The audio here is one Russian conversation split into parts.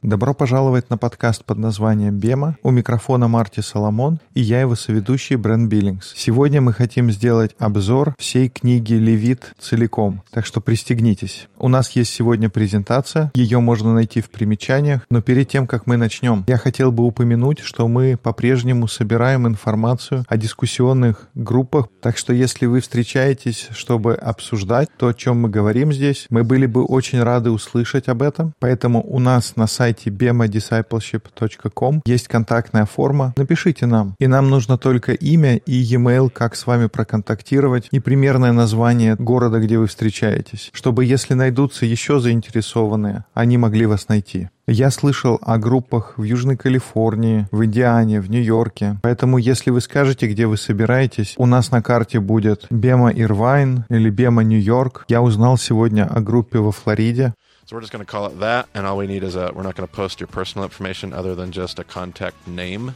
Добро пожаловать на подкаст под названием «Бема». У микрофона Марти Соломон и я его соведущий Брэн Биллингс. Сегодня мы хотим сделать обзор всей книги «Левит» целиком, так что пристегнитесь. У нас есть сегодня презентация, ее можно найти в примечаниях, но перед тем, как мы начнем, я хотел бы упомянуть, что мы по-прежнему собираем информацию о дискуссионных группах, так что если вы встречаетесь, чтобы обсуждать то, о чем мы говорим здесь, мы были бы очень рады услышать об этом. Поэтому у нас на сайте bemadiscipleship.com есть контактная форма. Напишите нам. И нам нужно только имя и e-mail, как с вами проконтактировать, и примерное название города, где вы встречаетесь, чтобы если найдутся еще заинтересованные, они могли вас найти. Я слышал о группах в Южной Калифорнии, в Индиане, в Нью-Йорке. Поэтому, если вы скажете, где вы собираетесь, у нас на карте будет Бема Ирвайн или Бема Нью-Йорк. Я узнал сегодня о группе во Флориде. So we're just going to call it that, and all we need is a. We're not going to post your personal information other than just a contact name,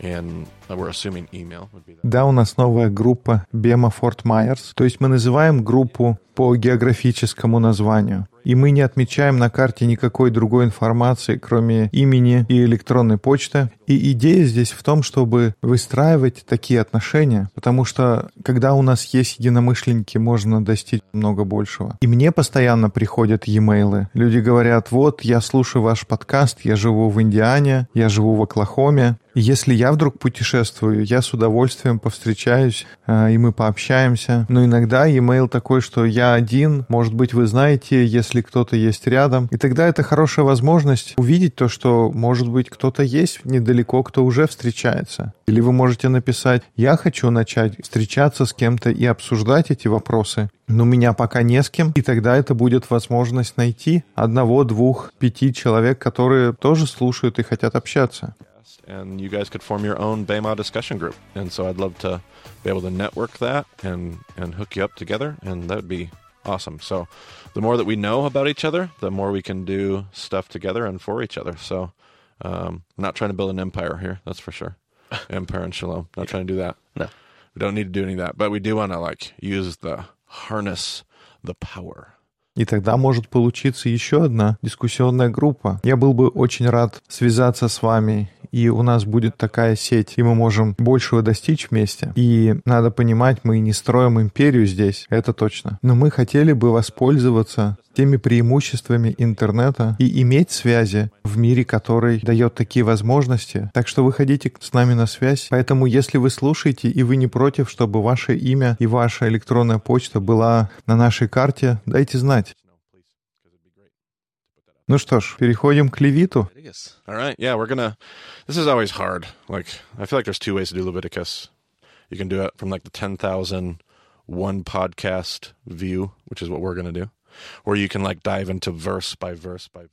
and Да, у нас новая группа Бема Форт Майерс. То есть мы называем группу по географическому названию. И мы не отмечаем на карте никакой другой информации, кроме имени и электронной почты. И идея здесь в том, чтобы выстраивать такие отношения, потому что когда у нас есть единомышленники, можно достичь много большего. И мне постоянно приходят e-mail. Люди говорят, вот, я слушаю ваш подкаст, я живу в Индиане, я живу в Оклахоме, и если я вдруг путешествую, я с удовольствием повстречаюсь, э, и мы пообщаемся. Но иногда e-mail такой, что я один, может быть, вы знаете, если кто-то есть рядом. И тогда это хорошая возможность увидеть то, что, может быть, кто-то есть недалеко, кто уже встречается. Или вы можете написать, я хочу начать встречаться с кем-то и обсуждать эти вопросы. Но меня пока не с кем, и тогда это будет возможность найти одного, двух, пяти человек, которые тоже слушают и хотят общаться. And you guys could form your own BEMA discussion group, and so I'd love to be able to network that and and hook you up together, and that would be awesome. So, the more that we know about each other, the more we can do stuff together and for each other. So, um, I'm not trying to build an empire here, that's for sure. empire and shalom, not trying to do that. No. we don't need to do any of that, but we do want to like use the harness the power. И тогда может получиться еще одна дискуссионная группа. Я был бы очень рад связаться с вами, и у нас будет такая сеть, и мы можем большего достичь вместе. И надо понимать, мы не строим империю здесь, это точно. Но мы хотели бы воспользоваться теми преимуществами интернета и иметь связи в мире, который дает такие возможности. Так что выходите с нами на связь. Поэтому, если вы слушаете и вы не против, чтобы ваше имя и ваша электронная почта была на нашей карте, дайте знать. Ну что ж, переходим к Левиту. You can do it from like the ten thousand one podcast view, which is what we're gonna do,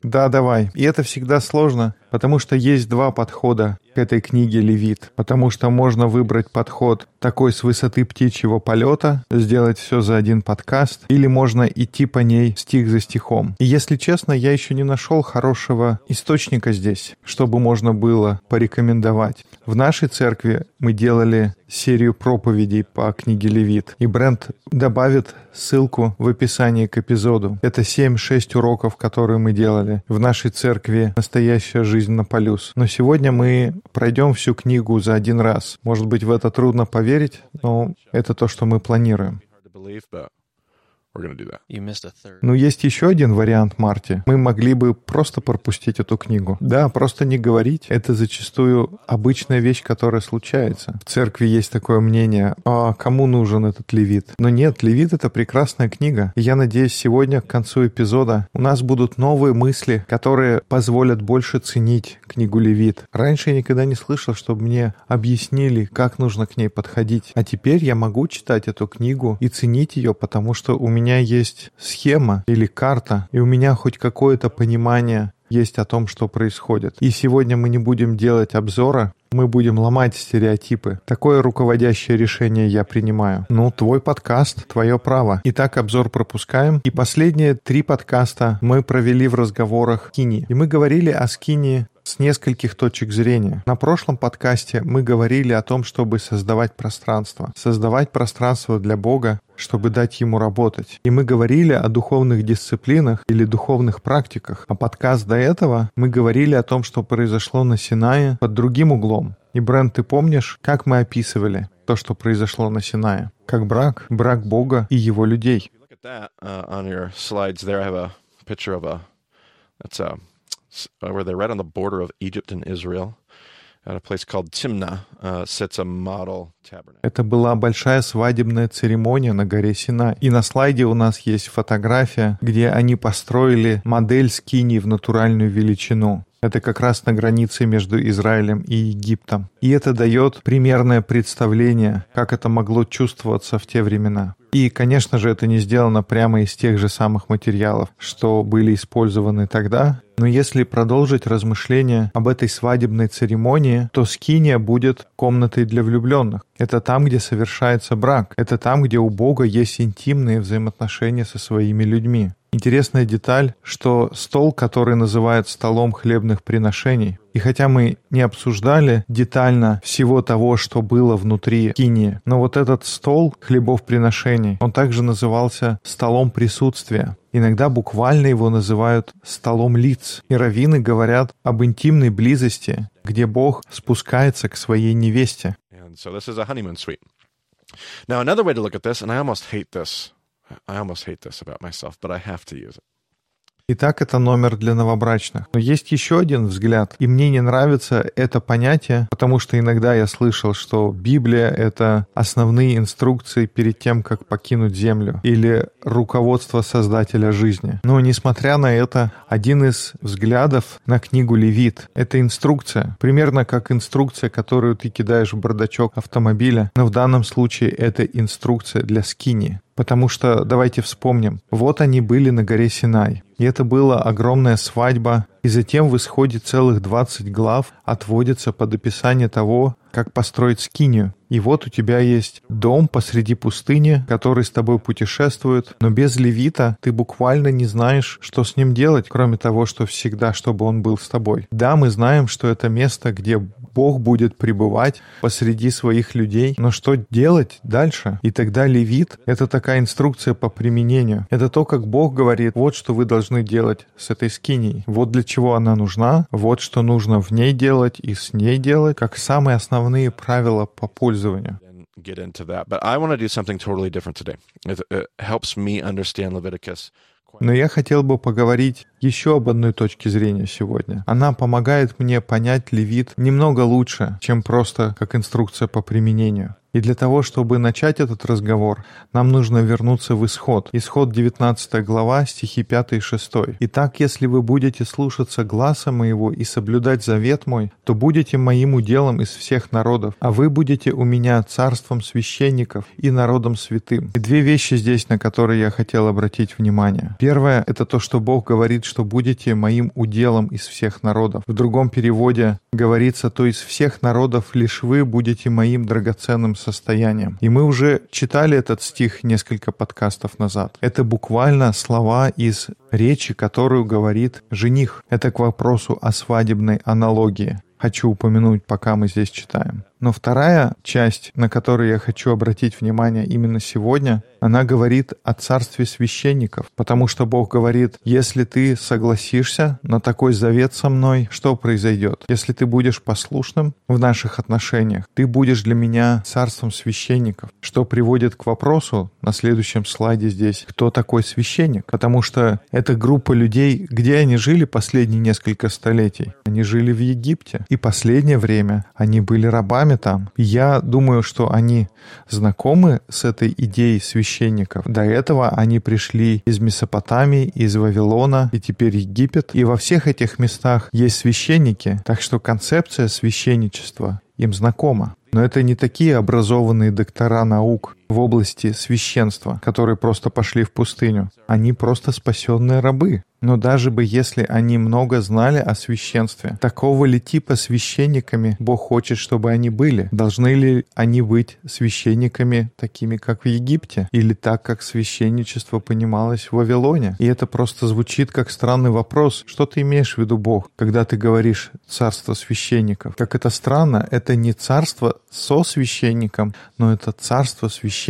Да, давай. И это всегда сложно, потому что есть два подхода к этой книге Левит. Потому что можно выбрать подход такой с высоты птичьего полета, сделать все за один подкаст, или можно идти по ней стих за стихом. И если честно, я еще не нашел хорошего источника здесь, чтобы можно было порекомендовать. В нашей церкви мы делали серию проповедей по книге Левит, и Брент добавит ссылку в описании к эпизоду. Это 7-6 уроков, которые мы делали в нашей церкви «Настоящая жизнь на полюс». Но сегодня мы пройдем всю книгу за один раз. Может быть, в это трудно поверить, но это то, что мы планируем. Но есть еще один вариант, Марти. Мы могли бы просто пропустить эту книгу. Да, просто не говорить. Это зачастую обычная вещь, которая случается. В церкви есть такое мнение, а кому нужен этот левит? Но нет, левит — это прекрасная книга. И я надеюсь, сегодня, к концу эпизода, у нас будут новые мысли, которые позволят больше ценить книгу Левит. Раньше я никогда не слышал, чтобы мне объяснили, как нужно к ней подходить. А теперь я могу читать эту книгу и ценить ее, потому что у меня есть схема или карта, и у меня хоть какое-то понимание есть о том, что происходит. И сегодня мы не будем делать обзора, мы будем ломать стереотипы. Такое руководящее решение я принимаю. Ну, твой подкаст, твое право. Итак, обзор пропускаем. И последние три подкаста мы провели в разговорах скини. И мы говорили о скине с нескольких точек зрения. На прошлом подкасте мы говорили о том, чтобы создавать пространство. Создавать пространство для Бога, чтобы дать Ему работать. И мы говорили о духовных дисциплинах или духовных практиках. А подкаст до этого мы говорили о том, что произошло на Синае под другим углом. И, Брент, ты помнишь, как мы описывали то, что произошло на Синае? Как брак, брак Бога и Его людей. That uh, on your slides there. I have a picture of a, that's a, where they're right on the border of Egypt and Israel. At a place called Timnah uh, sits a model tabernacle. Это была большая свадебная церемония на горе Синай. И на слайде у нас есть фотография, где они построили модель скинии в натуральную величину. Это как раз на границе между Израилем и Египтом. И это дает примерное представление, как это могло чувствоваться в те времена. И, конечно же, это не сделано прямо из тех же самых материалов, что были использованы тогда. Но если продолжить размышления об этой свадебной церемонии, то скиния будет комнатой для влюбленных. Это там, где совершается брак. Это там, где у Бога есть интимные взаимоотношения со своими людьми. Интересная деталь, что стол, который называют столом хлебных приношений, и хотя мы не обсуждали детально всего того, что было внутри кинии, но вот этот стол хлебов приношений, он также назывался столом присутствия. Иногда буквально его называют столом лиц. И раввины говорят об интимной близости, где Бог спускается к своей невесте. And so this is a honeymoon suite. Now, another way to look at this, and I almost hate this. I almost hate this about myself, but I have to use it. Итак, это номер для новобрачных. Но есть еще один взгляд, и мне не нравится это понятие, потому что иногда я слышал, что Библия — это основные инструкции перед тем, как покинуть землю, или руководство Создателя жизни. Но, несмотря на это, один из взглядов на книгу Левит — это инструкция, примерно как инструкция, которую ты кидаешь в бардачок автомобиля, но в данном случае это инструкция для скини. Потому что, давайте вспомним, вот они были на горе Синай. И это была огромная свадьба, и затем в исходе целых 20 глав отводится под описание того, как построить скинию. И вот у тебя есть дом посреди пустыни, который с тобой путешествует, но без левита ты буквально не знаешь, что с ним делать, кроме того, что всегда, чтобы он был с тобой. Да, мы знаем, что это место, где Бог будет пребывать посреди своих людей, но что делать дальше? И тогда левит — это такая инструкция по применению. Это то, как Бог говорит, вот что вы должны делать с этой скинией, вот для чего она нужна, вот что нужно в ней делать и с ней делать, как самые основные правила по пользованию. Get into that. But I want to do something totally different today. It, it helps me understand Leviticus. Но я хотел бы поговорить еще об одной точке зрения сегодня. Она помогает мне понять левит немного лучше, чем просто как инструкция по применению. И для того, чтобы начать этот разговор, нам нужно вернуться в Исход. Исход 19 глава, стихи 5 и 6. «Итак, если вы будете слушаться гласа моего и соблюдать завет мой, то будете моим уделом из всех народов, а вы будете у меня царством священников и народом святым». И две вещи здесь, на которые я хотел обратить внимание. Первое — это то, что Бог говорит, что будете моим уделом из всех народов. В другом переводе говорится, то из всех народов лишь вы будете моим драгоценным состоянием. И мы уже читали этот стих несколько подкастов назад. Это буквально слова из речи, которую говорит жених. Это к вопросу о свадебной аналогии. Хочу упомянуть, пока мы здесь читаем. Но вторая часть, на которую я хочу обратить внимание именно сегодня, она говорит о царстве священников, потому что Бог говорит, если ты согласишься на такой завет со мной, что произойдет? Если ты будешь послушным в наших отношениях, ты будешь для меня царством священников, что приводит к вопросу на следующем слайде здесь, кто такой священник? Потому что это группа людей, где они жили последние несколько столетий? Они жили в Египте, и последнее время они были рабами там. Я думаю, что они знакомы с этой идеей священников. До этого они пришли из Месопотамии, из Вавилона, и теперь Египет. И во всех этих местах есть священники, так что концепция священничества им знакома. Но это не такие образованные доктора наук, в области священства, которые просто пошли в пустыню. Они просто спасенные рабы. Но даже бы если они много знали о священстве, такого ли типа священниками Бог хочет, чтобы они были? Должны ли они быть священниками такими, как в Египте? Или так, как священничество понималось в Вавилоне? И это просто звучит как странный вопрос. Что ты имеешь в виду, Бог, когда ты говоришь «царство священников»? Как это странно, это не царство со священником, но это царство священников.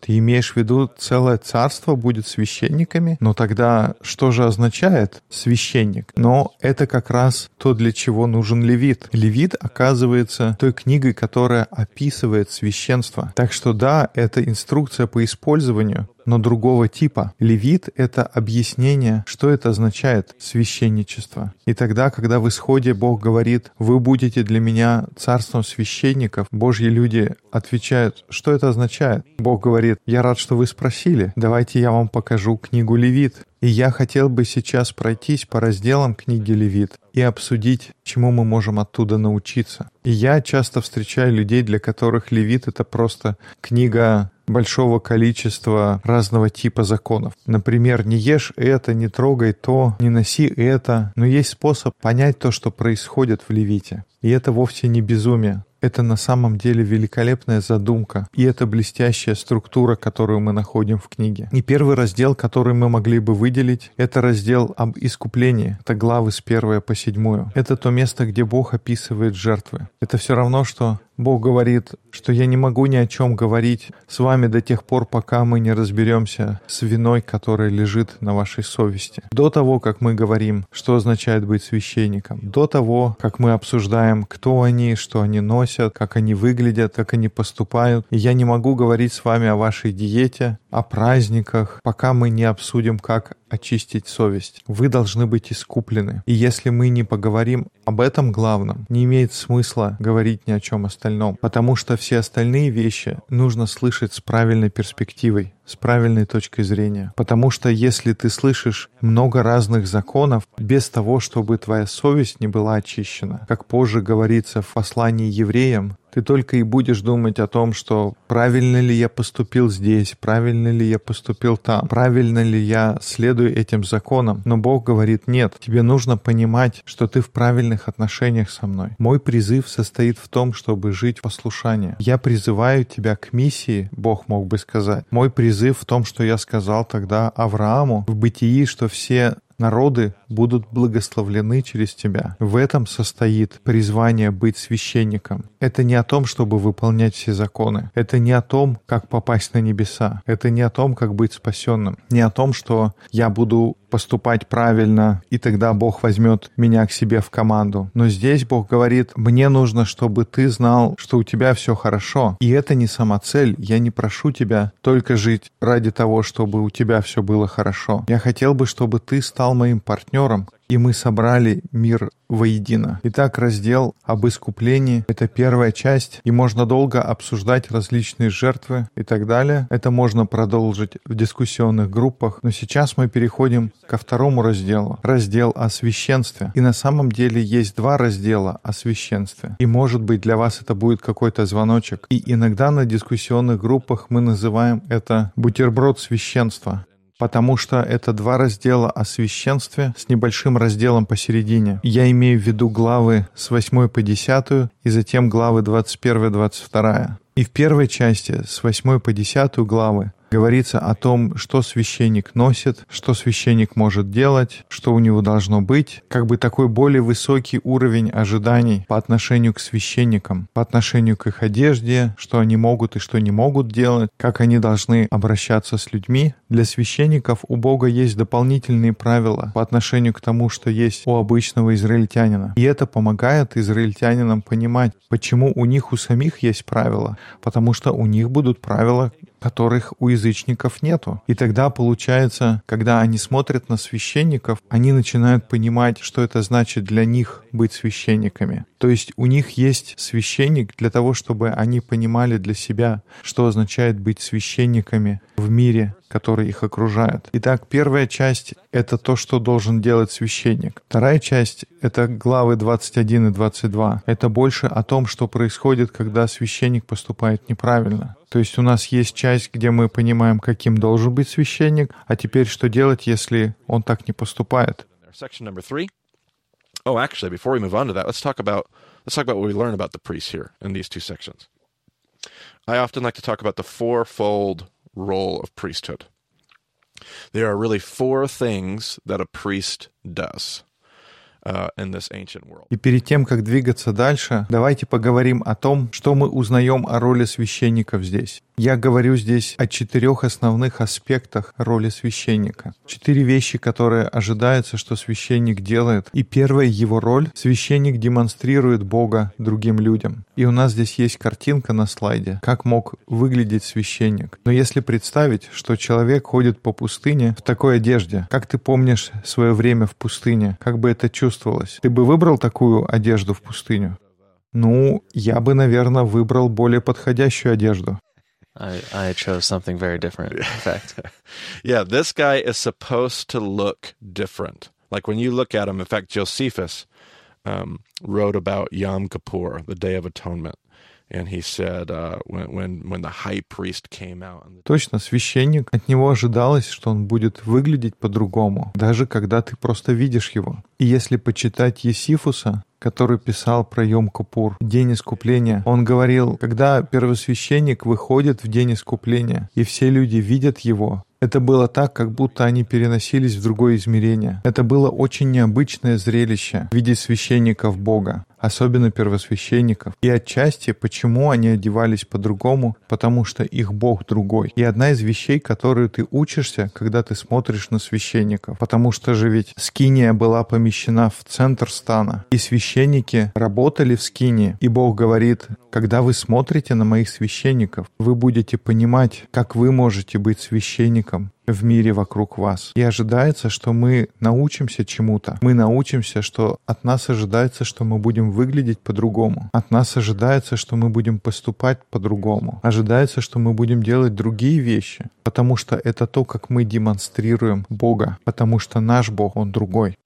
Ты имеешь в виду целое царство будет священниками? Но тогда что же означает священник, но это как раз то, для чего нужен левит. Левит оказывается той книгой, которая описывает священство. Так что да, это инструкция по использованию, но другого типа. Левит — это объяснение, что это означает священничество. И тогда, когда в исходе Бог говорит, «Вы будете для меня царством священников», Божьи люди отвечают, что это означает? Бог говорит, «Я рад, что вы спросили. Давайте я вам покажу книгу Левит». И я хотел бы сейчас пройтись по разделам книги Левит и обсудить, чему мы можем оттуда научиться. И я часто встречаю людей, для которых Левит — это просто книга большого количества разного типа законов. Например, не ешь это, не трогай то, не носи это. Но есть способ понять то, что происходит в Левите. И это вовсе не безумие. Это на самом деле великолепная задумка, и это блестящая структура, которую мы находим в книге. И первый раздел, который мы могли бы выделить, это раздел об искуплении. Это главы с первой по седьмую. Это то место, где Бог описывает жертвы. Это все равно, что Бог говорит, что я не могу ни о чем говорить с вами до тех пор, пока мы не разберемся с виной, которая лежит на вашей совести. До того, как мы говорим, что означает быть священником, до того, как мы обсуждаем, кто они, что они носят, как они выглядят, как они поступают. И я не могу говорить с вами о вашей диете, о праздниках, пока мы не обсудим, как очистить совесть. Вы должны быть искуплены. И если мы не поговорим об этом главном, не имеет смысла говорить ни о чем остальном, потому что все остальные вещи нужно слышать с правильной перспективой, с правильной точкой зрения. Потому что если ты слышишь много разных законов без того, чтобы твоя совесть не была очищена, как позже говорится в послании евреям, ты только и будешь думать о том, что правильно ли я поступил здесь, правильно ли я поступил там, правильно ли я следую этим законам. Но Бог говорит, нет, тебе нужно понимать, что ты в правильных отношениях со мной. Мой призыв состоит в том, чтобы жить в послушании. Я призываю тебя к миссии, Бог мог бы сказать. Мой призыв в том, что я сказал тогда Аврааму в бытии, что все народы будут благословлены через тебя. В этом состоит призвание быть священником. Это не о том, чтобы выполнять все законы. Это не о том, как попасть на небеса. Это не о том, как быть спасенным. Не о том, что я буду поступать правильно, и тогда Бог возьмет меня к себе в команду. Но здесь Бог говорит, мне нужно, чтобы ты знал, что у тебя все хорошо. И это не сама цель. Я не прошу тебя только жить ради того, чтобы у тебя все было хорошо. Я хотел бы, чтобы ты стал моим партнером, и мы собрали мир воедино. Итак, раздел об искуплении — это первая часть, и можно долго обсуждать различные жертвы и так далее. Это можно продолжить в дискуссионных группах, но сейчас мы переходим ко второму разделу, раздел о священстве. И на самом деле есть два раздела о священстве. И может быть для вас это будет какой-то звоночек. И иногда на дискуссионных группах мы называем это бутерброд священства потому что это два раздела о священстве с небольшим разделом посередине. Я имею в виду главы с 8 по 10 и затем главы 21-22. И в первой части с 8 по 10 главы говорится о том, что священник носит, что священник может делать, что у него должно быть, как бы такой более высокий уровень ожиданий по отношению к священникам, по отношению к их одежде, что они могут и что не могут делать, как они должны обращаться с людьми. Для священников у Бога есть дополнительные правила по отношению к тому, что есть у обычного израильтянина. И это помогает израильтянинам понимать, почему у них у самих есть правила, потому что у них будут правила, которых у язычников нету. И тогда получается, когда они смотрят на священников, они начинают понимать, что это значит для них быть священниками. То есть у них есть священник для того, чтобы они понимали для себя, что означает быть священниками в мире, который их окружает. Итак, первая часть — это то, что должен делать священник. Вторая часть — это главы 21 и 22. Это больше о том, что происходит, когда священник поступает неправильно. То есть у нас есть часть, где мы понимаем, каким должен быть священник, а теперь что делать, если он так не поступает? Oh. There are really four things that a priest does. И перед тем, как двигаться дальше, давайте поговорим о том, что мы узнаем о роли священников здесь. Я говорю здесь о четырех основных аспектах роли священника. Четыре вещи, которые ожидается, что священник делает. И первая его роль — священник демонстрирует Бога другим людям. И у нас здесь есть картинка на слайде, как мог выглядеть священник. Но если представить, что человек ходит по пустыне в такой одежде, как ты помнишь свое время в пустыне, как бы это чувствовалось? Ты бы выбрал такую одежду в пустыню? Ну, я бы, наверное, выбрал более подходящую одежду. I, I chose something very different, in fact. yeah, this guy is supposed to look different. Like when you look at him, in fact, Josephus um, wrote about Yom Kippur, the Day of Atonement. Точно, священник, от него ожидалось, что он будет выглядеть по-другому, даже когда ты просто видишь его. И если почитать Есифуса, который писал про Йом-Купур, День Искупления. Он говорил, когда первосвященник выходит в День Искупления, и все люди видят его, это было так, как будто они переносились в другое измерение. Это было очень необычное зрелище видеть священников Бога особенно первосвященников. И отчасти, почему они одевались по-другому, потому что их Бог другой. И одна из вещей, которую ты учишься, когда ты смотришь на священников, потому что же ведь скиния была помещена в центр стана, и священники работали в скинии, и Бог говорит, когда вы смотрите на моих священников, вы будете понимать, как вы можете быть священником, в мире вокруг вас. И ожидается, что мы научимся чему-то. Мы научимся, что от нас ожидается, что мы будем выглядеть по-другому. От нас ожидается, что мы будем поступать по-другому. Ожидается, что мы будем делать другие вещи, потому что это то, как мы демонстрируем Бога, потому что наш Бог, Он другой.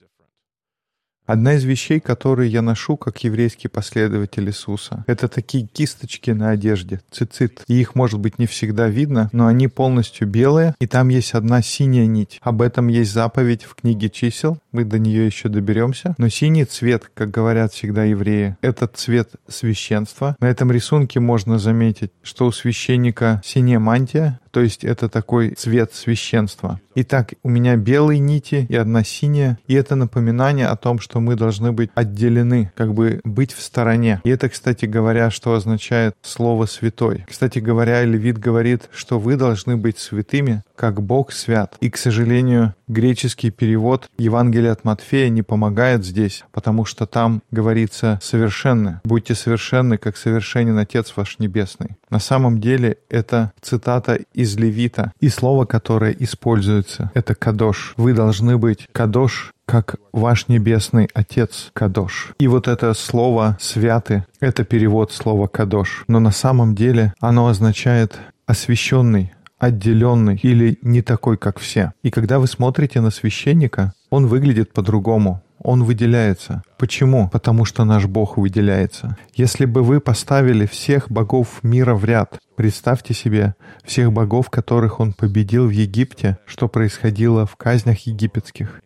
Одна из вещей, которые я ношу как еврейский последователь Иисуса, это такие кисточки на одежде, цицит. И их, может быть, не всегда видно, но они полностью белые, и там есть одна синяя нить. Об этом есть заповедь в книге чисел, мы до нее еще доберемся. Но синий цвет, как говорят всегда евреи, это цвет священства. На этом рисунке можно заметить, что у священника синяя мантия, то есть это такой цвет священства. Итак, у меня белые нити и одна синяя, и это напоминание о том, что мы должны быть отделены, как бы быть в стороне. И это, кстати говоря, что означает слово «святой». Кстати говоря, Левит говорит, что вы должны быть святыми, как Бог свят. И, к сожалению, греческий перевод Евангелия от Матфея не помогает здесь, потому что там говорится «совершенны». «Будьте совершенны, как совершенен Отец ваш Небесный». На самом деле это цитата из Левита, и слово, которое используется, это «кадош». Вы должны быть «кадош», как ваш небесный Отец Кадош. И вот это слово «святы» — это перевод слова «кадош». Но на самом деле оно означает «освященный», отделенный или не такой, как все. И когда вы смотрите на священника, он выглядит по-другому он выделяется. Почему? Потому что наш Бог выделяется. Если бы вы поставили всех богов мира в ряд, представьте себе всех богов, которых он победил в Египте, что происходило в казнях египетских.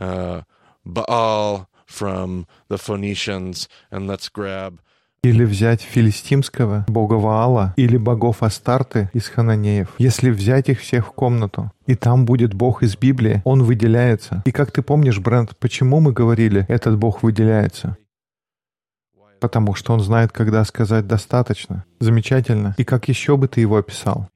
uh, from the Phoenicians, and let's grab или взять филистимского бога Ваала или богов Астарты из Хананеев. Если взять их всех в комнату, и там будет бог из Библии, он выделяется. И как ты помнишь, Брент, почему мы говорили, этот бог выделяется? Потому что он знает, когда сказать «достаточно». Замечательно. И как еще бы ты его описал?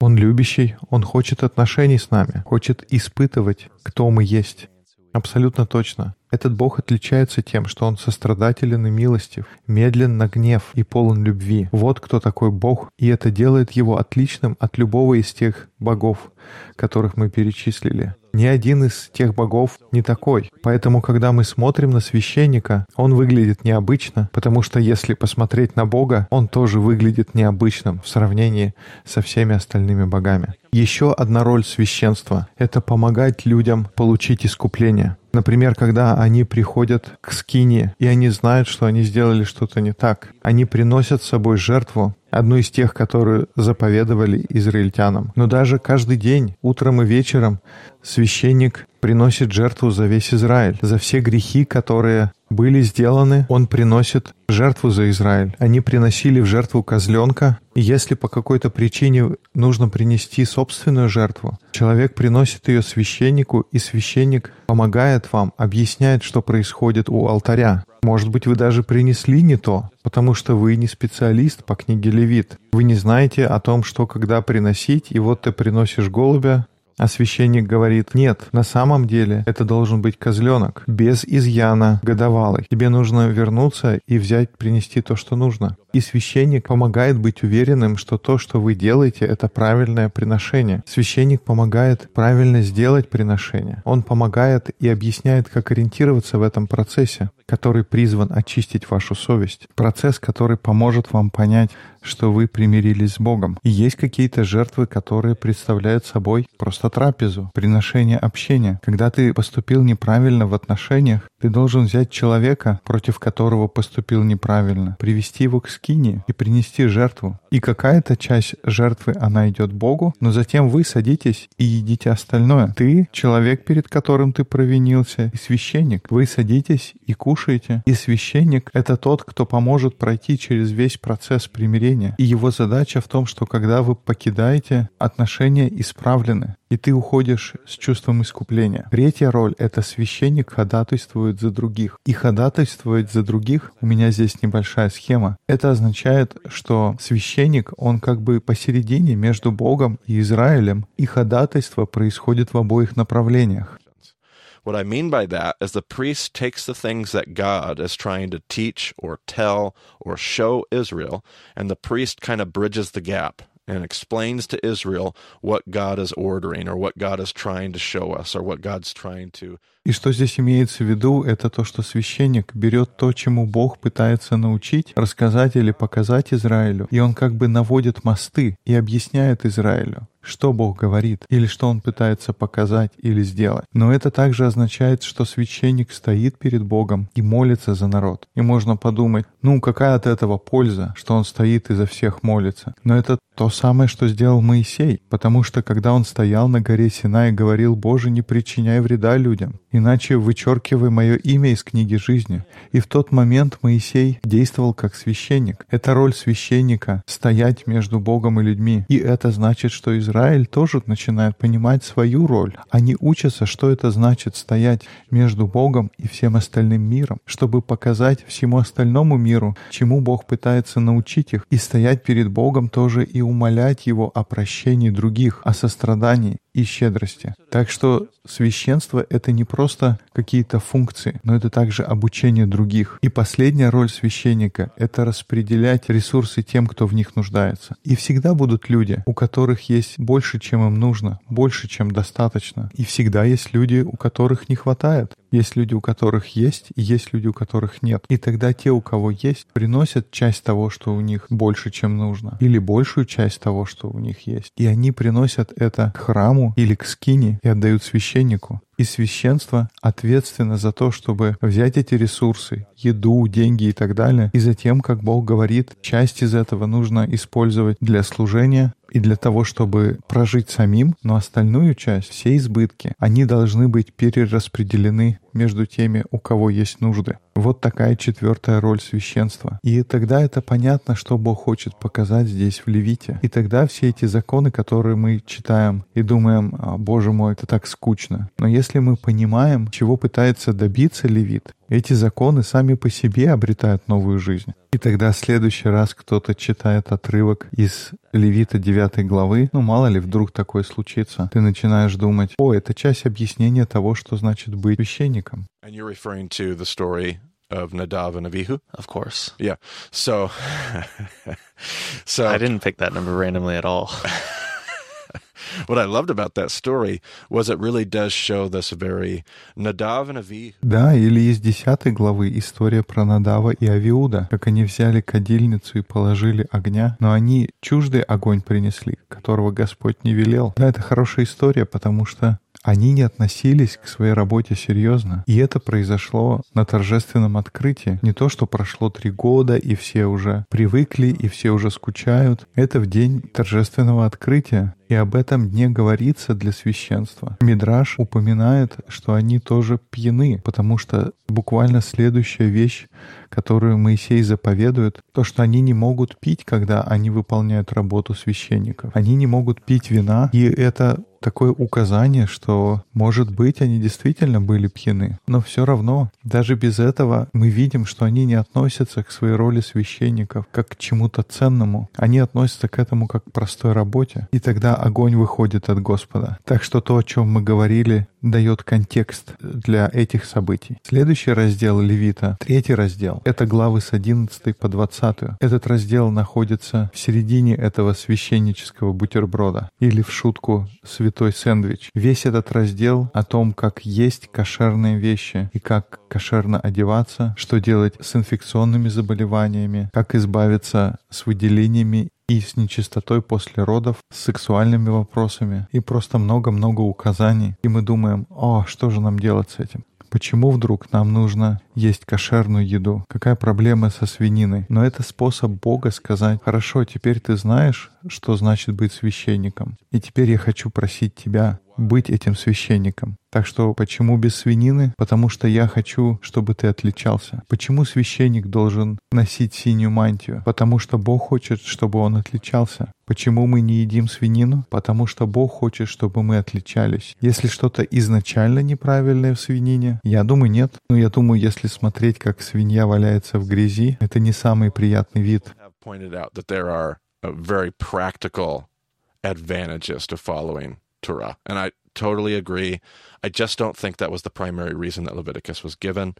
Он любящий, он хочет отношений с нами, хочет испытывать, кто мы есть. Абсолютно точно. Этот Бог отличается тем, что Он сострадателен и милостив, медлен на гнев и полон любви. Вот кто такой Бог, и это делает Его отличным от любого из тех богов, которых мы перечислили. Ни один из тех богов не такой. Поэтому, когда мы смотрим на священника, он выглядит необычно, потому что если посмотреть на Бога, он тоже выглядит необычным в сравнении со всеми остальными богами. Еще одна роль священства — это помогать людям получить искупление. Например, когда они приходят к скине, и они знают, что они сделали что-то не так. Они приносят с собой жертву, одну из тех, которые заповедовали израильтянам. Но даже каждый день, утром и вечером, священник приносит жертву за весь Израиль, за все грехи, которые были сделаны, он приносит жертву за Израиль. Они приносили в жертву козленка, и если по какой-то причине нужно принести собственную жертву, человек приносит ее священнику, и священник помогает вам, объясняет, что происходит у алтаря. Может быть, вы даже принесли не то, потому что вы не специалист по книге Левит. Вы не знаете о том, что когда приносить, и вот ты приносишь голубя, а священник говорит, нет, на самом деле это должен быть козленок, без изъяна, годовалый. Тебе нужно вернуться и взять, принести то, что нужно. И священник помогает быть уверенным, что то, что вы делаете, это правильное приношение. Священник помогает правильно сделать приношение. Он помогает и объясняет, как ориентироваться в этом процессе, который призван очистить вашу совесть. Процесс, который поможет вам понять, что вы примирились с Богом. И есть какие-то жертвы, которые представляют собой просто трапезу, приношение общения. Когда ты поступил неправильно в отношениях, ты должен взять человека, против которого поступил неправильно, привести его к скине и принести жертву. И какая-то часть жертвы, она идет Богу, но затем вы садитесь и едите остальное. Ты, человек, перед которым ты провинился, и священник. Вы садитесь и кушаете. И священник — это тот, кто поможет пройти через весь процесс примирения. И его задача в том, что когда вы покидаете, отношения исправлены и ты уходишь с чувством искупления. Третья роль — это священник ходатайствует за других. И ходатайствовать за других, у меня здесь небольшая схема, это означает, что священник, он как бы посередине между Богом и Израилем, и ходатайство происходит в обоих направлениях. What I mean by that is the priest takes the things that God is trying to teach or tell or show Israel, and the priest kind of bridges the gap and explains to Israel what God is ordering or what God is trying to show us or what God's trying to И что здесь имеется в виду, это то, что священник берет то, чему Бог пытается научить, рассказать или показать Израилю, и он как бы наводит мосты и объясняет Израилю Что Бог говорит, или что Он пытается показать или сделать. Но это также означает, что священник стоит перед Богом и молится за народ. И можно подумать, ну какая от этого польза, что он стоит и за всех молится. Но это то самое, что сделал Моисей, потому что когда он стоял на горе Сина и говорил, «Боже, не причиняй вреда людям, иначе вычеркивай мое имя из книги жизни». И в тот момент Моисей действовал как священник. Это роль священника — стоять между Богом и людьми. И это значит, что Израиль Израиль тоже начинает понимать свою роль. Они учатся, что это значит стоять между Богом и всем остальным миром, чтобы показать всему остальному миру, чему Бог пытается научить их, и стоять перед Богом тоже и умолять Его о прощении других, о сострадании и щедрости. Так что священство — это не просто какие-то функции, но это также обучение других. И последняя роль священника — это распределять ресурсы тем, кто в них нуждается. И всегда будут люди, у которых есть больше, чем им нужно, больше, чем достаточно. И всегда есть люди, у которых не хватает. Есть люди, у которых есть, и есть люди, у которых нет. И тогда те, у кого есть, приносят часть того, что у них больше, чем нужно, или большую часть того, что у них есть. И они приносят это к храму или к скине и отдают священнику. И священство ответственно за то, чтобы взять эти ресурсы, еду, деньги и так далее, и затем, как Бог говорит, часть из этого нужно использовать для служения, и для того, чтобы прожить самим, но остальную часть, все избытки, они должны быть перераспределены между теми, у кого есть нужды. Вот такая четвертая роль священства. И тогда это понятно, что Бог хочет показать здесь в Левите. И тогда все эти законы, которые мы читаем и думаем, «А, Боже мой, это так скучно. Но если мы понимаем, чего пытается добиться Левит, эти законы сами по себе обретают новую жизнь. И тогда в следующий раз кто-то читает отрывок из Левита 9 главы, ну мало ли вдруг такое случится, ты начинаешь думать, о, это часть объяснения того, что значит быть священником. And you're referring to the story of Nadav and Avihu? Of course. Yeah. So, so I didn't pick that number randomly at all. what I loved about that story was it really does show this very Nadav and Avihu. Да, или из десятой главы история про Надава и Авиуда, как они взяли кадильницу и положили огня, но они чуждый огонь принесли, которого Господь не велел. Да, это хорошая история, потому что Они не относились к своей работе серьезно. И это произошло на торжественном открытии. Не то, что прошло три года, и все уже привыкли, и все уже скучают. Это в день торжественного открытия. И об этом дне говорится для священства. Мидраш упоминает, что они тоже пьяны, потому что буквально следующая вещь, которую Моисей заповедует, то, что они не могут пить, когда они выполняют работу священников. Они не могут пить вина, и это такое указание, что, может быть, они действительно были пьяны. Но все равно, даже без этого, мы видим, что они не относятся к своей роли священников как к чему-то ценному. Они относятся к этому как к простой работе. И тогда огонь выходит от Господа. Так что то, о чем мы говорили, дает контекст для этих событий. Следующий раздел Левита, третий раздел, это главы с 11 по 20. Этот раздел находится в середине этого священнического бутерброда или в шутку святой сэндвич. Весь этот раздел о том, как есть кошерные вещи и как кошерно одеваться, что делать с инфекционными заболеваниями, как избавиться с выделениями и с нечистотой после родов, с сексуальными вопросами и просто много-много указаний. И мы думаем, о, что же нам делать с этим? Почему вдруг нам нужно есть кошерную еду? Какая проблема со свининой? Но это способ Бога сказать, хорошо, теперь ты знаешь, что значит быть священником. И теперь я хочу просить тебя быть этим священником. Так что почему без свинины? Потому что я хочу, чтобы ты отличался. Почему священник должен носить синюю мантию? Потому что Бог хочет, чтобы он отличался. Почему мы не едим свинину? Потому что Бог хочет, чтобы мы отличались. Если что-то изначально неправильное в свинине, я думаю, нет. Но я думаю, если смотреть, как свинья валяется в грязи, это не самый приятный вид. advantages to following Torah. And I totally agree. I just don't think that was the primary reason that Leviticus was given.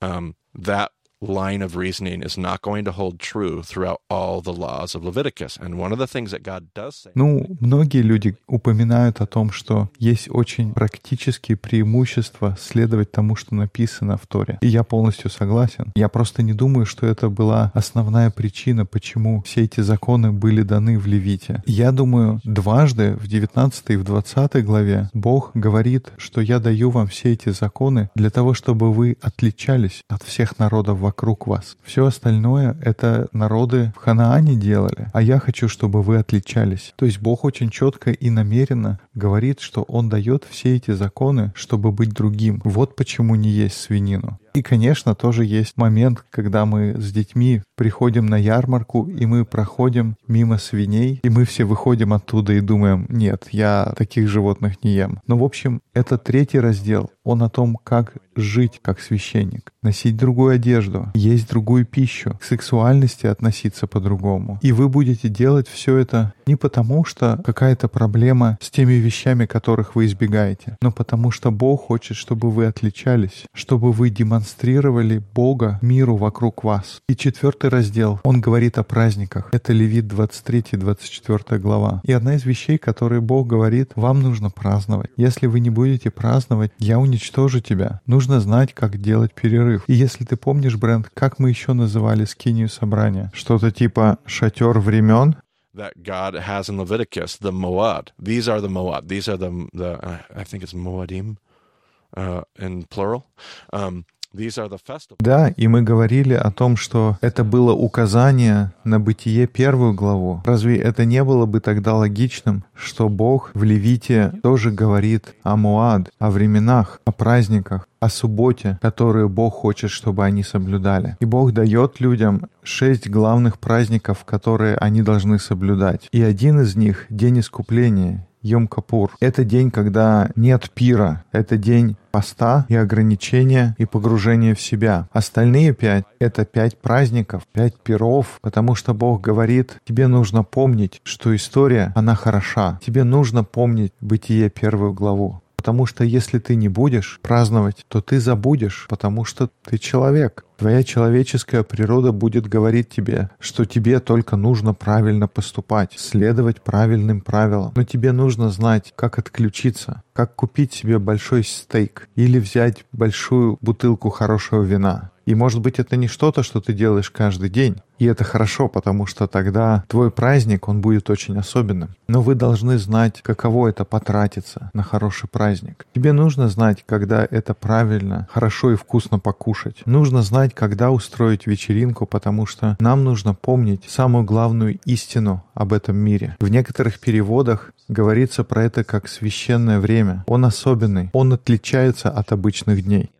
Um, that line of reasoning is not going to hold true throughout all the laws of Leviticus. And one of the things that God does say... Ну, многие люди упоминают о том, что есть очень практические преимущества следовать тому, что написано в Торе. И я полностью согласен. Я просто не думаю, что это была основная причина, почему все эти законы были даны в Левите. Я думаю, дважды в 19 и в 20 главе Бог говорит, что я даю вам все эти законы для того, чтобы вы отличались от всех народов вокруг вокруг вас. Все остальное — это народы в Ханаане делали, а я хочу, чтобы вы отличались. То есть Бог очень четко и намеренно говорит, что Он дает все эти законы, чтобы быть другим. Вот почему не есть свинину. И, конечно, тоже есть момент, когда мы с детьми приходим на ярмарку, и мы проходим мимо свиней, и мы все выходим оттуда и думаем, нет, я таких животных не ем. Но, в общем, это третий раздел. Он о том, как жить как священник, носить другую одежду, есть другую пищу, к сексуальности относиться по-другому. И вы будете делать все это не потому, что какая-то проблема с теми вещами, которых вы избегаете, но потому что Бог хочет, чтобы вы отличались, чтобы вы демонстрировали Бога миру вокруг вас. И четвертый раздел, он говорит о праздниках. Это Левит 23-24 глава. И одна из вещей, которые Бог говорит, вам нужно праздновать. Если вы не будете праздновать, я уничтожу тебя. Нужно знать, как делать перерыв. И если ты помнишь, Бренд, как мы еще называли скинию собрания? Что-то типа шатер времен? That God has in Leviticus, the Moad. These are the Moad. These are the, the I think it's Moadim uh, in plural. Um, Да, и мы говорили о том, что это было указание на бытие первую главу. Разве это не было бы тогда логичным, что Бог в Левите тоже говорит о Муад, о временах, о праздниках, о субботе, которые Бог хочет, чтобы они соблюдали. И Бог дает людям шесть главных праздников, которые они должны соблюдать. И один из них — День Искупления, Йом-Капур. Это день, когда нет пира. Это день поста и ограничения и погружения в себя. Остальные пять — это пять праздников, пять пиров, потому что Бог говорит, тебе нужно помнить, что история, она хороша. Тебе нужно помнить Бытие первую главу. Потому что если ты не будешь праздновать, то ты забудешь, потому что ты человек. Твоя человеческая природа будет говорить тебе, что тебе только нужно правильно поступать, следовать правильным правилам. Но тебе нужно знать, как отключиться, как купить себе большой стейк или взять большую бутылку хорошего вина. И может быть это не что-то, что ты делаешь каждый день. И это хорошо, потому что тогда твой праздник, он будет очень особенным. Но вы должны знать, каково это потратиться на хороший праздник. Тебе нужно знать, когда это правильно, хорошо и вкусно покушать. Нужно знать, когда устроить вечеринку, потому что нам нужно помнить самую главную истину об этом мире. В некоторых переводах говорится про это как священное время. Он особенный, он отличается от обычных дней.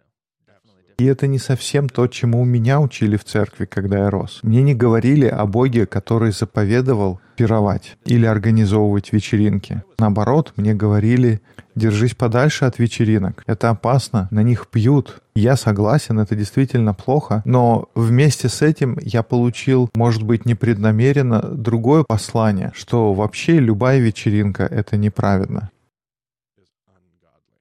И это не совсем то, чему меня учили в церкви, когда я рос. Мне не говорили о Боге, который заповедовал пировать или организовывать вечеринки. Наоборот, мне говорили, держись подальше от вечеринок. Это опасно, на них пьют. Я согласен, это действительно плохо, но вместе с этим я получил, может быть, непреднамеренно, другое послание, что вообще любая вечеринка — это неправедно.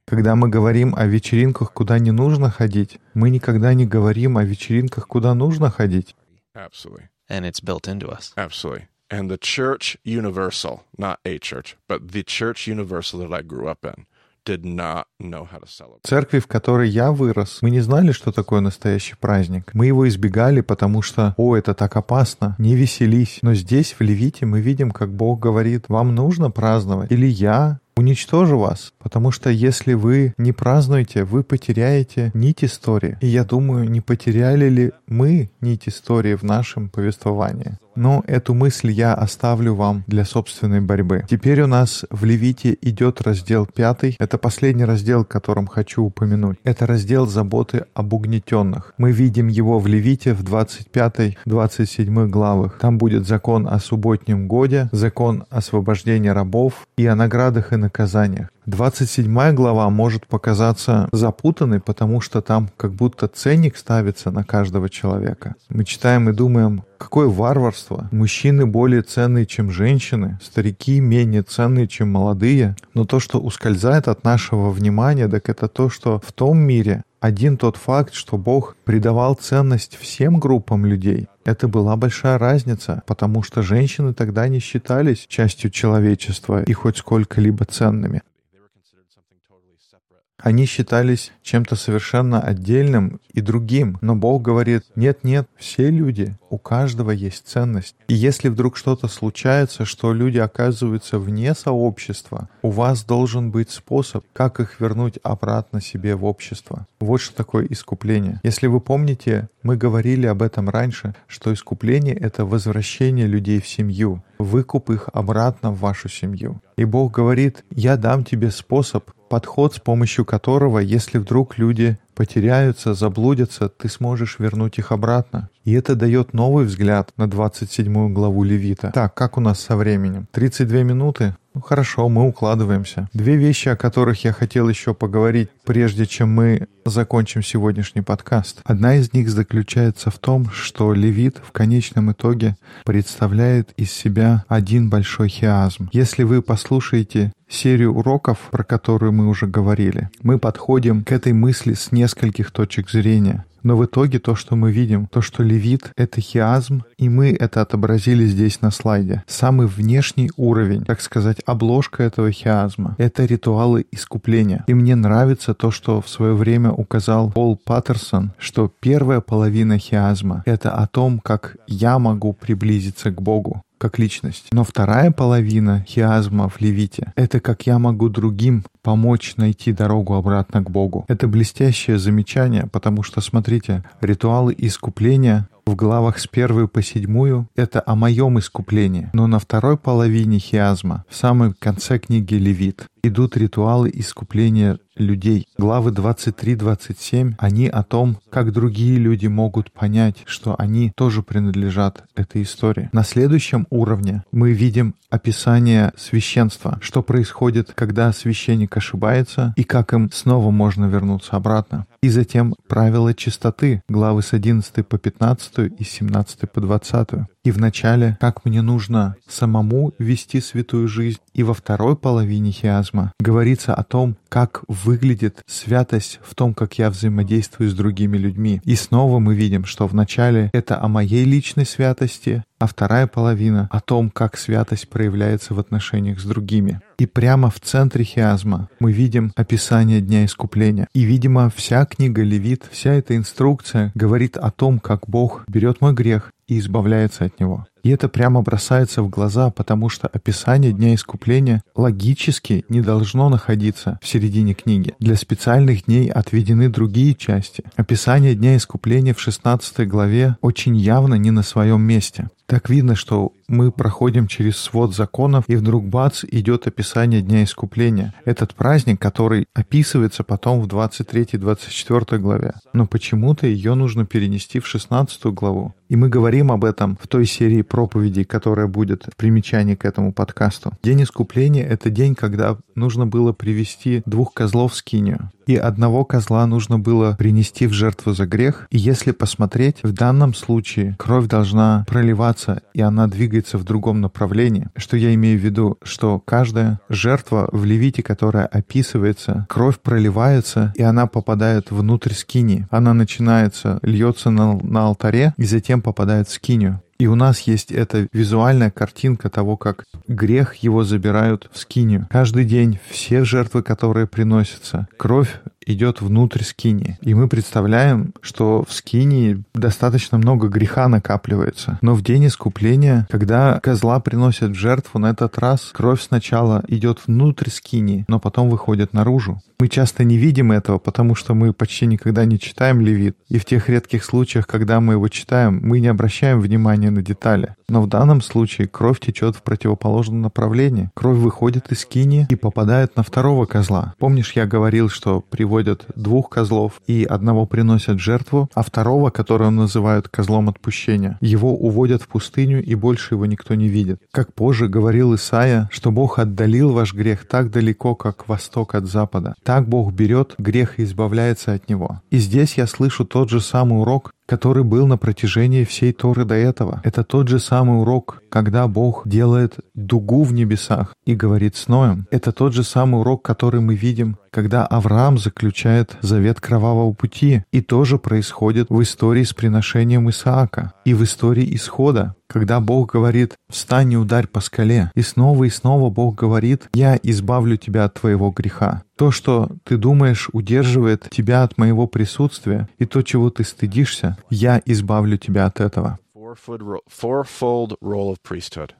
Когда мы говорим о вечеринках, куда не нужно ходить, мы никогда не говорим о вечеринках, куда нужно ходить. Absolutely. And it's built into us. Absolutely. And the church universal, not a church, but the church universal that I grew up in, did not know how to celebrate. церкви, в которой я вырос, мы не знали, что такое настоящий праздник. Мы его избегали, потому что, о, это так опасно, не веселись. Но здесь, в Левите, мы видим, как Бог говорит, вам нужно праздновать. Или я уничтожу вас, потому что если вы не празднуете, вы потеряете нить истории. И я думаю, не потеряли ли мы нить истории в нашем повествовании. Но эту мысль я оставлю вам для собственной борьбы. Теперь у нас в Левите идет раздел пятый. Это последний раздел, которым хочу упомянуть. Это раздел заботы об угнетенных. Мы видим его в Левите в 25-27 главах. Там будет закон о субботнем годе, закон освобождения рабов и о наградах и наказаниях. 27 глава может показаться запутанной, потому что там как будто ценник ставится на каждого человека. Мы читаем и думаем, какое варварство. Мужчины более ценные, чем женщины, старики менее ценные, чем молодые. Но то, что ускользает от нашего внимания, так это то, что в том мире один тот факт, что Бог придавал ценность всем группам людей, это была большая разница, потому что женщины тогда не считались частью человечества и хоть сколько-либо ценными. They were considered something totally separate. Они считались чем-то совершенно отдельным и другим. Но Бог говорит, нет-нет, все люди, у каждого есть ценность. И если вдруг что-то случается, что люди оказываются вне сообщества, у вас должен быть способ, как их вернуть обратно себе в общество. Вот что такое искупление. Если вы помните, мы говорили об этом раньше, что искупление — это возвращение людей в семью, выкуп их обратно в вашу семью. И Бог говорит, я дам тебе способ, подход, с помощью которого, если вдруг люди потеряются, заблудятся, ты сможешь вернуть их обратно. И это дает новый взгляд на 27 главу Левита. Так, как у нас со временем? 32 минуты? Ну хорошо, мы укладываемся. Две вещи, о которых я хотел еще поговорить, прежде чем мы закончим сегодняшний подкаст. Одна из них заключается в том, что Левит в конечном итоге представляет из себя один большой хиазм. Если вы послушаете серию уроков, про которую мы уже говорили, мы подходим к этой мысли с нескольких точек зрения. Но в итоге то, что мы видим, то, что левит — это хиазм, и мы это отобразили здесь на слайде. Самый внешний уровень, так сказать, обложка этого хиазма — это ритуалы искупления. И мне нравится то, что в свое время указал Пол Паттерсон, что первая половина хиазма — это о том, как я могу приблизиться к Богу как личность. Но вторая половина хиазма в Левите — это как я могу другим помочь найти дорогу обратно к Богу. Это блестящее замечание, потому что, смотрите, ритуалы искупления в главах с первой по седьмую — это о моем искуплении. Но на второй половине хиазма, в самом конце книги Левит, идут ритуалы искупления людей. Главы 23-27, они о том, как другие люди могут понять, что они тоже принадлежат этой истории. На следующем уровне мы видим описание священства, что происходит, когда священник ошибается, и как им снова можно вернуться обратно. И затем правила чистоты, главы с 11 по 15 и с 17 по 20. И вначале, как мне нужно самому вести святую жизнь. И во второй половине хиазма говорится о том, как выглядит святость в том, как я взаимодействую с другими людьми. И снова мы видим, что вначале это о моей личной святости, а вторая половина о том, как святость проявляется в отношениях с другими. И прямо в центре хиазма мы видим описание Дня Искупления. И, видимо, вся книга Левит, вся эта инструкция говорит о том, как Бог берет мой грех и избавляется от него. И это прямо бросается в глаза, потому что описание Дня Искупления логически не должно находиться в середине книги. Для специальных дней отведены другие части. Описание Дня Искупления в 16 главе очень явно не на своем месте. Так видно, что мы проходим через свод законов, и вдруг бац, идет описание Дня Искупления. Этот праздник, который описывается потом в 23-24 главе. Но почему-то ее нужно перенести в 16 главу. И мы говорим об этом в той серии проповедей, которая будет в примечании к этому подкасту. День Искупления — это день, когда нужно было привести двух козлов в скинию и одного козла нужно было принести в жертву за грех. И если посмотреть, в данном случае кровь должна проливаться, и она двигается в другом направлении. Что я имею в виду? Что каждая жертва в Левите, которая описывается, кровь проливается, и она попадает внутрь скини. Она начинается, льется на, на алтаре, и затем попадает в скинию. И у нас есть эта визуальная картинка того, как грех его забирают в скинию. Каждый день все жертвы, которые приносятся, кровь идет внутрь скини. И мы представляем, что в скинии достаточно много греха накапливается. Но в день искупления, когда козла приносят в жертву, на этот раз кровь сначала идет внутрь скини, но потом выходит наружу. Мы часто не видим этого, потому что мы почти никогда не читаем Левит. И в тех редких случаях, когда мы его читаем, мы не обращаем внимания на детали. Но в данном случае кровь течет в противоположном направлении. Кровь выходит из скини и попадает на второго козла. Помнишь, я говорил, что приводят двух козлов и одного приносят жертву, а второго, которого называют козлом отпущения, его уводят в пустыню и больше его никто не видит. Как позже говорил Исаия, что Бог отдалил ваш грех так далеко, как восток от запада. Так Бог берет грех и избавляется от него. И здесь я слышу тот же самый урок, который был на протяжении всей Торы до этого. Это тот же самый урок, когда Бог делает дугу в небесах и говорит с Ноем. Это тот же самый урок, который мы видим, когда Авраам заключает завет кровавого пути. И тоже происходит в истории с приношением Исаака и в истории исхода, когда Бог говорит «Встань и ударь по скале». И снова и снова Бог говорит «Я избавлю тебя от твоего греха». То, что ты думаешь, удерживает тебя от моего присутствия, и то, чего ты стыдишься, я избавлю тебя от этого. Fourfold role of priesthood.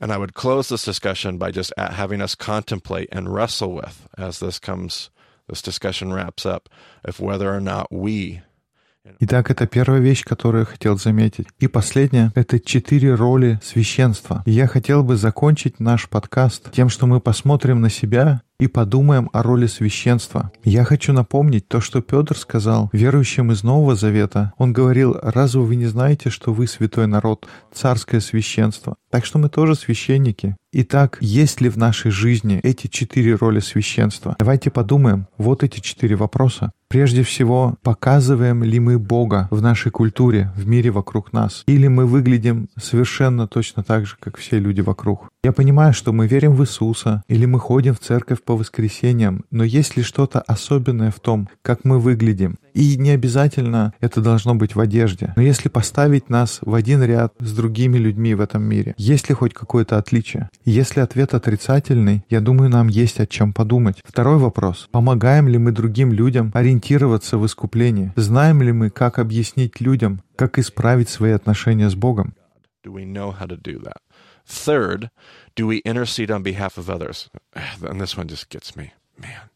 And I would close this discussion by just having us contemplate and wrestle with, as this comes, this discussion wraps up, if whether or not we Итак, это первая вещь, которую я хотел заметить. И последняя — это четыре роли священства. И я хотел бы закончить наш подкаст тем, что мы посмотрим на себя и подумаем о роли священства. Я хочу напомнить то, что Петр сказал верующим из Нового Завета. Он говорил, разве вы не знаете, что вы святой народ, царское священство? Так что мы тоже священники. Итак, есть ли в нашей жизни эти четыре роли священства? Давайте подумаем. Вот эти четыре вопроса. Прежде всего, показываем ли мы Бога в нашей культуре, в мире вокруг нас? Или мы выглядим совершенно точно так же, как все люди вокруг? Я понимаю, что мы верим в Иисуса, или мы ходим в церковь по воскресеньям, но есть ли что-то особенное в том, как мы выглядим? И не обязательно это должно быть в одежде. Но если поставить нас в один ряд с другими людьми в этом мире, есть ли хоть какое-то отличие? Если ответ отрицательный, я думаю, нам есть о чем подумать. Второй вопрос. Помогаем ли мы другим людям ориентироваться в искуплении? Знаем ли мы, как объяснить людям, как исправить свои отношения с Богом? Third, do we intercede on behalf of others? And this one just gets me, man.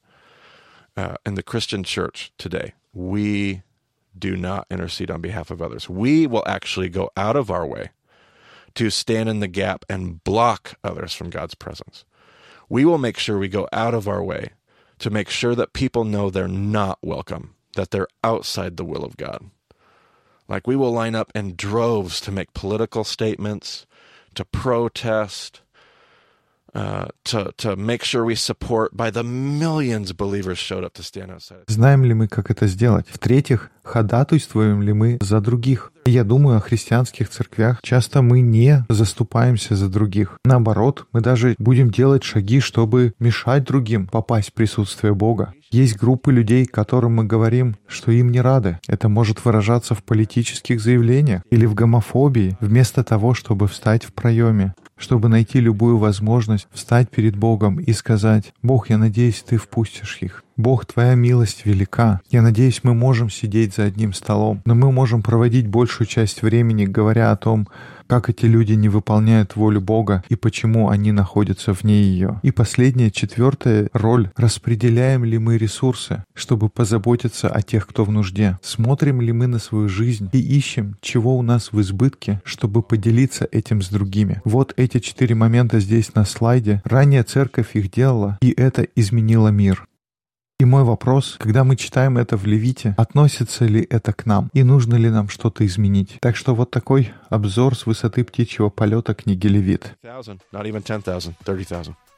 Uh, in the Christian church today, we do not intercede on behalf of others. We will actually go out of our way to stand in the gap and block others from God's presence. We will make sure we go out of our way to make sure that people know they're not welcome, that they're outside the will of God. Like we will line up in droves to make political statements, to protest. Знаем ли мы, как это сделать? В-третьих, ходатайствуем ли мы за других? Я думаю, о христианских церквях часто мы не заступаемся за других. Наоборот, мы даже будем делать шаги, чтобы мешать другим попасть в присутствие Бога. Есть группы людей, которым мы говорим, что им не рады. Это может выражаться в политических заявлениях или в гомофобии, вместо того, чтобы встать в проеме чтобы найти любую возможность встать перед Богом и сказать, «Бог, я надеюсь, Ты впустишь их. Бог, Твоя милость велика. Я надеюсь, мы можем сидеть за одним столом, но мы можем проводить большую часть времени, говоря о том, как эти люди не выполняют волю Бога и почему они находятся вне ее. И последняя, четвертая роль. Распределяем ли мы ресурсы, чтобы позаботиться о тех, кто в нужде? Смотрим ли мы на свою жизнь и ищем, чего у нас в избытке, чтобы поделиться этим с другими? Вот эти четыре момента здесь на слайде. Ранее церковь их делала, и это изменило мир. И мой вопрос, когда мы читаем это в Левите, относится ли это к нам и нужно ли нам что-то изменить? Так что вот такой обзор с высоты птичьего полета книги Левит.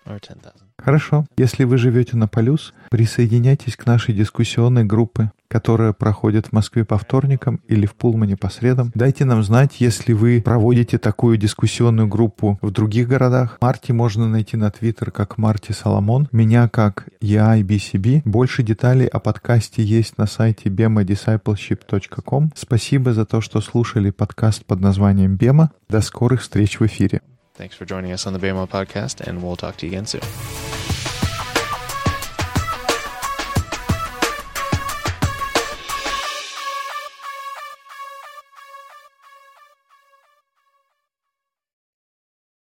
Not even 10,000, 30,000. Or 10,000. Хорошо. Если вы живете на Полюс, присоединяйтесь к нашей дискуссионной группе, которая проходит в Москве по вторникам или в Пулмане по средам. Дайте нам знать, если вы проводите такую дискуссионную группу в других городах. Марти можно найти на Твиттер как Марти Соломон, меня как EIBCB. Больше деталей о подкасте есть на сайте bemadiscipleship.com. Спасибо за то, что слушали подкаст под названием «Бема». До скорых встреч в эфире. Thanks for joining us on the BMO podcast, and we'll talk to you again soon.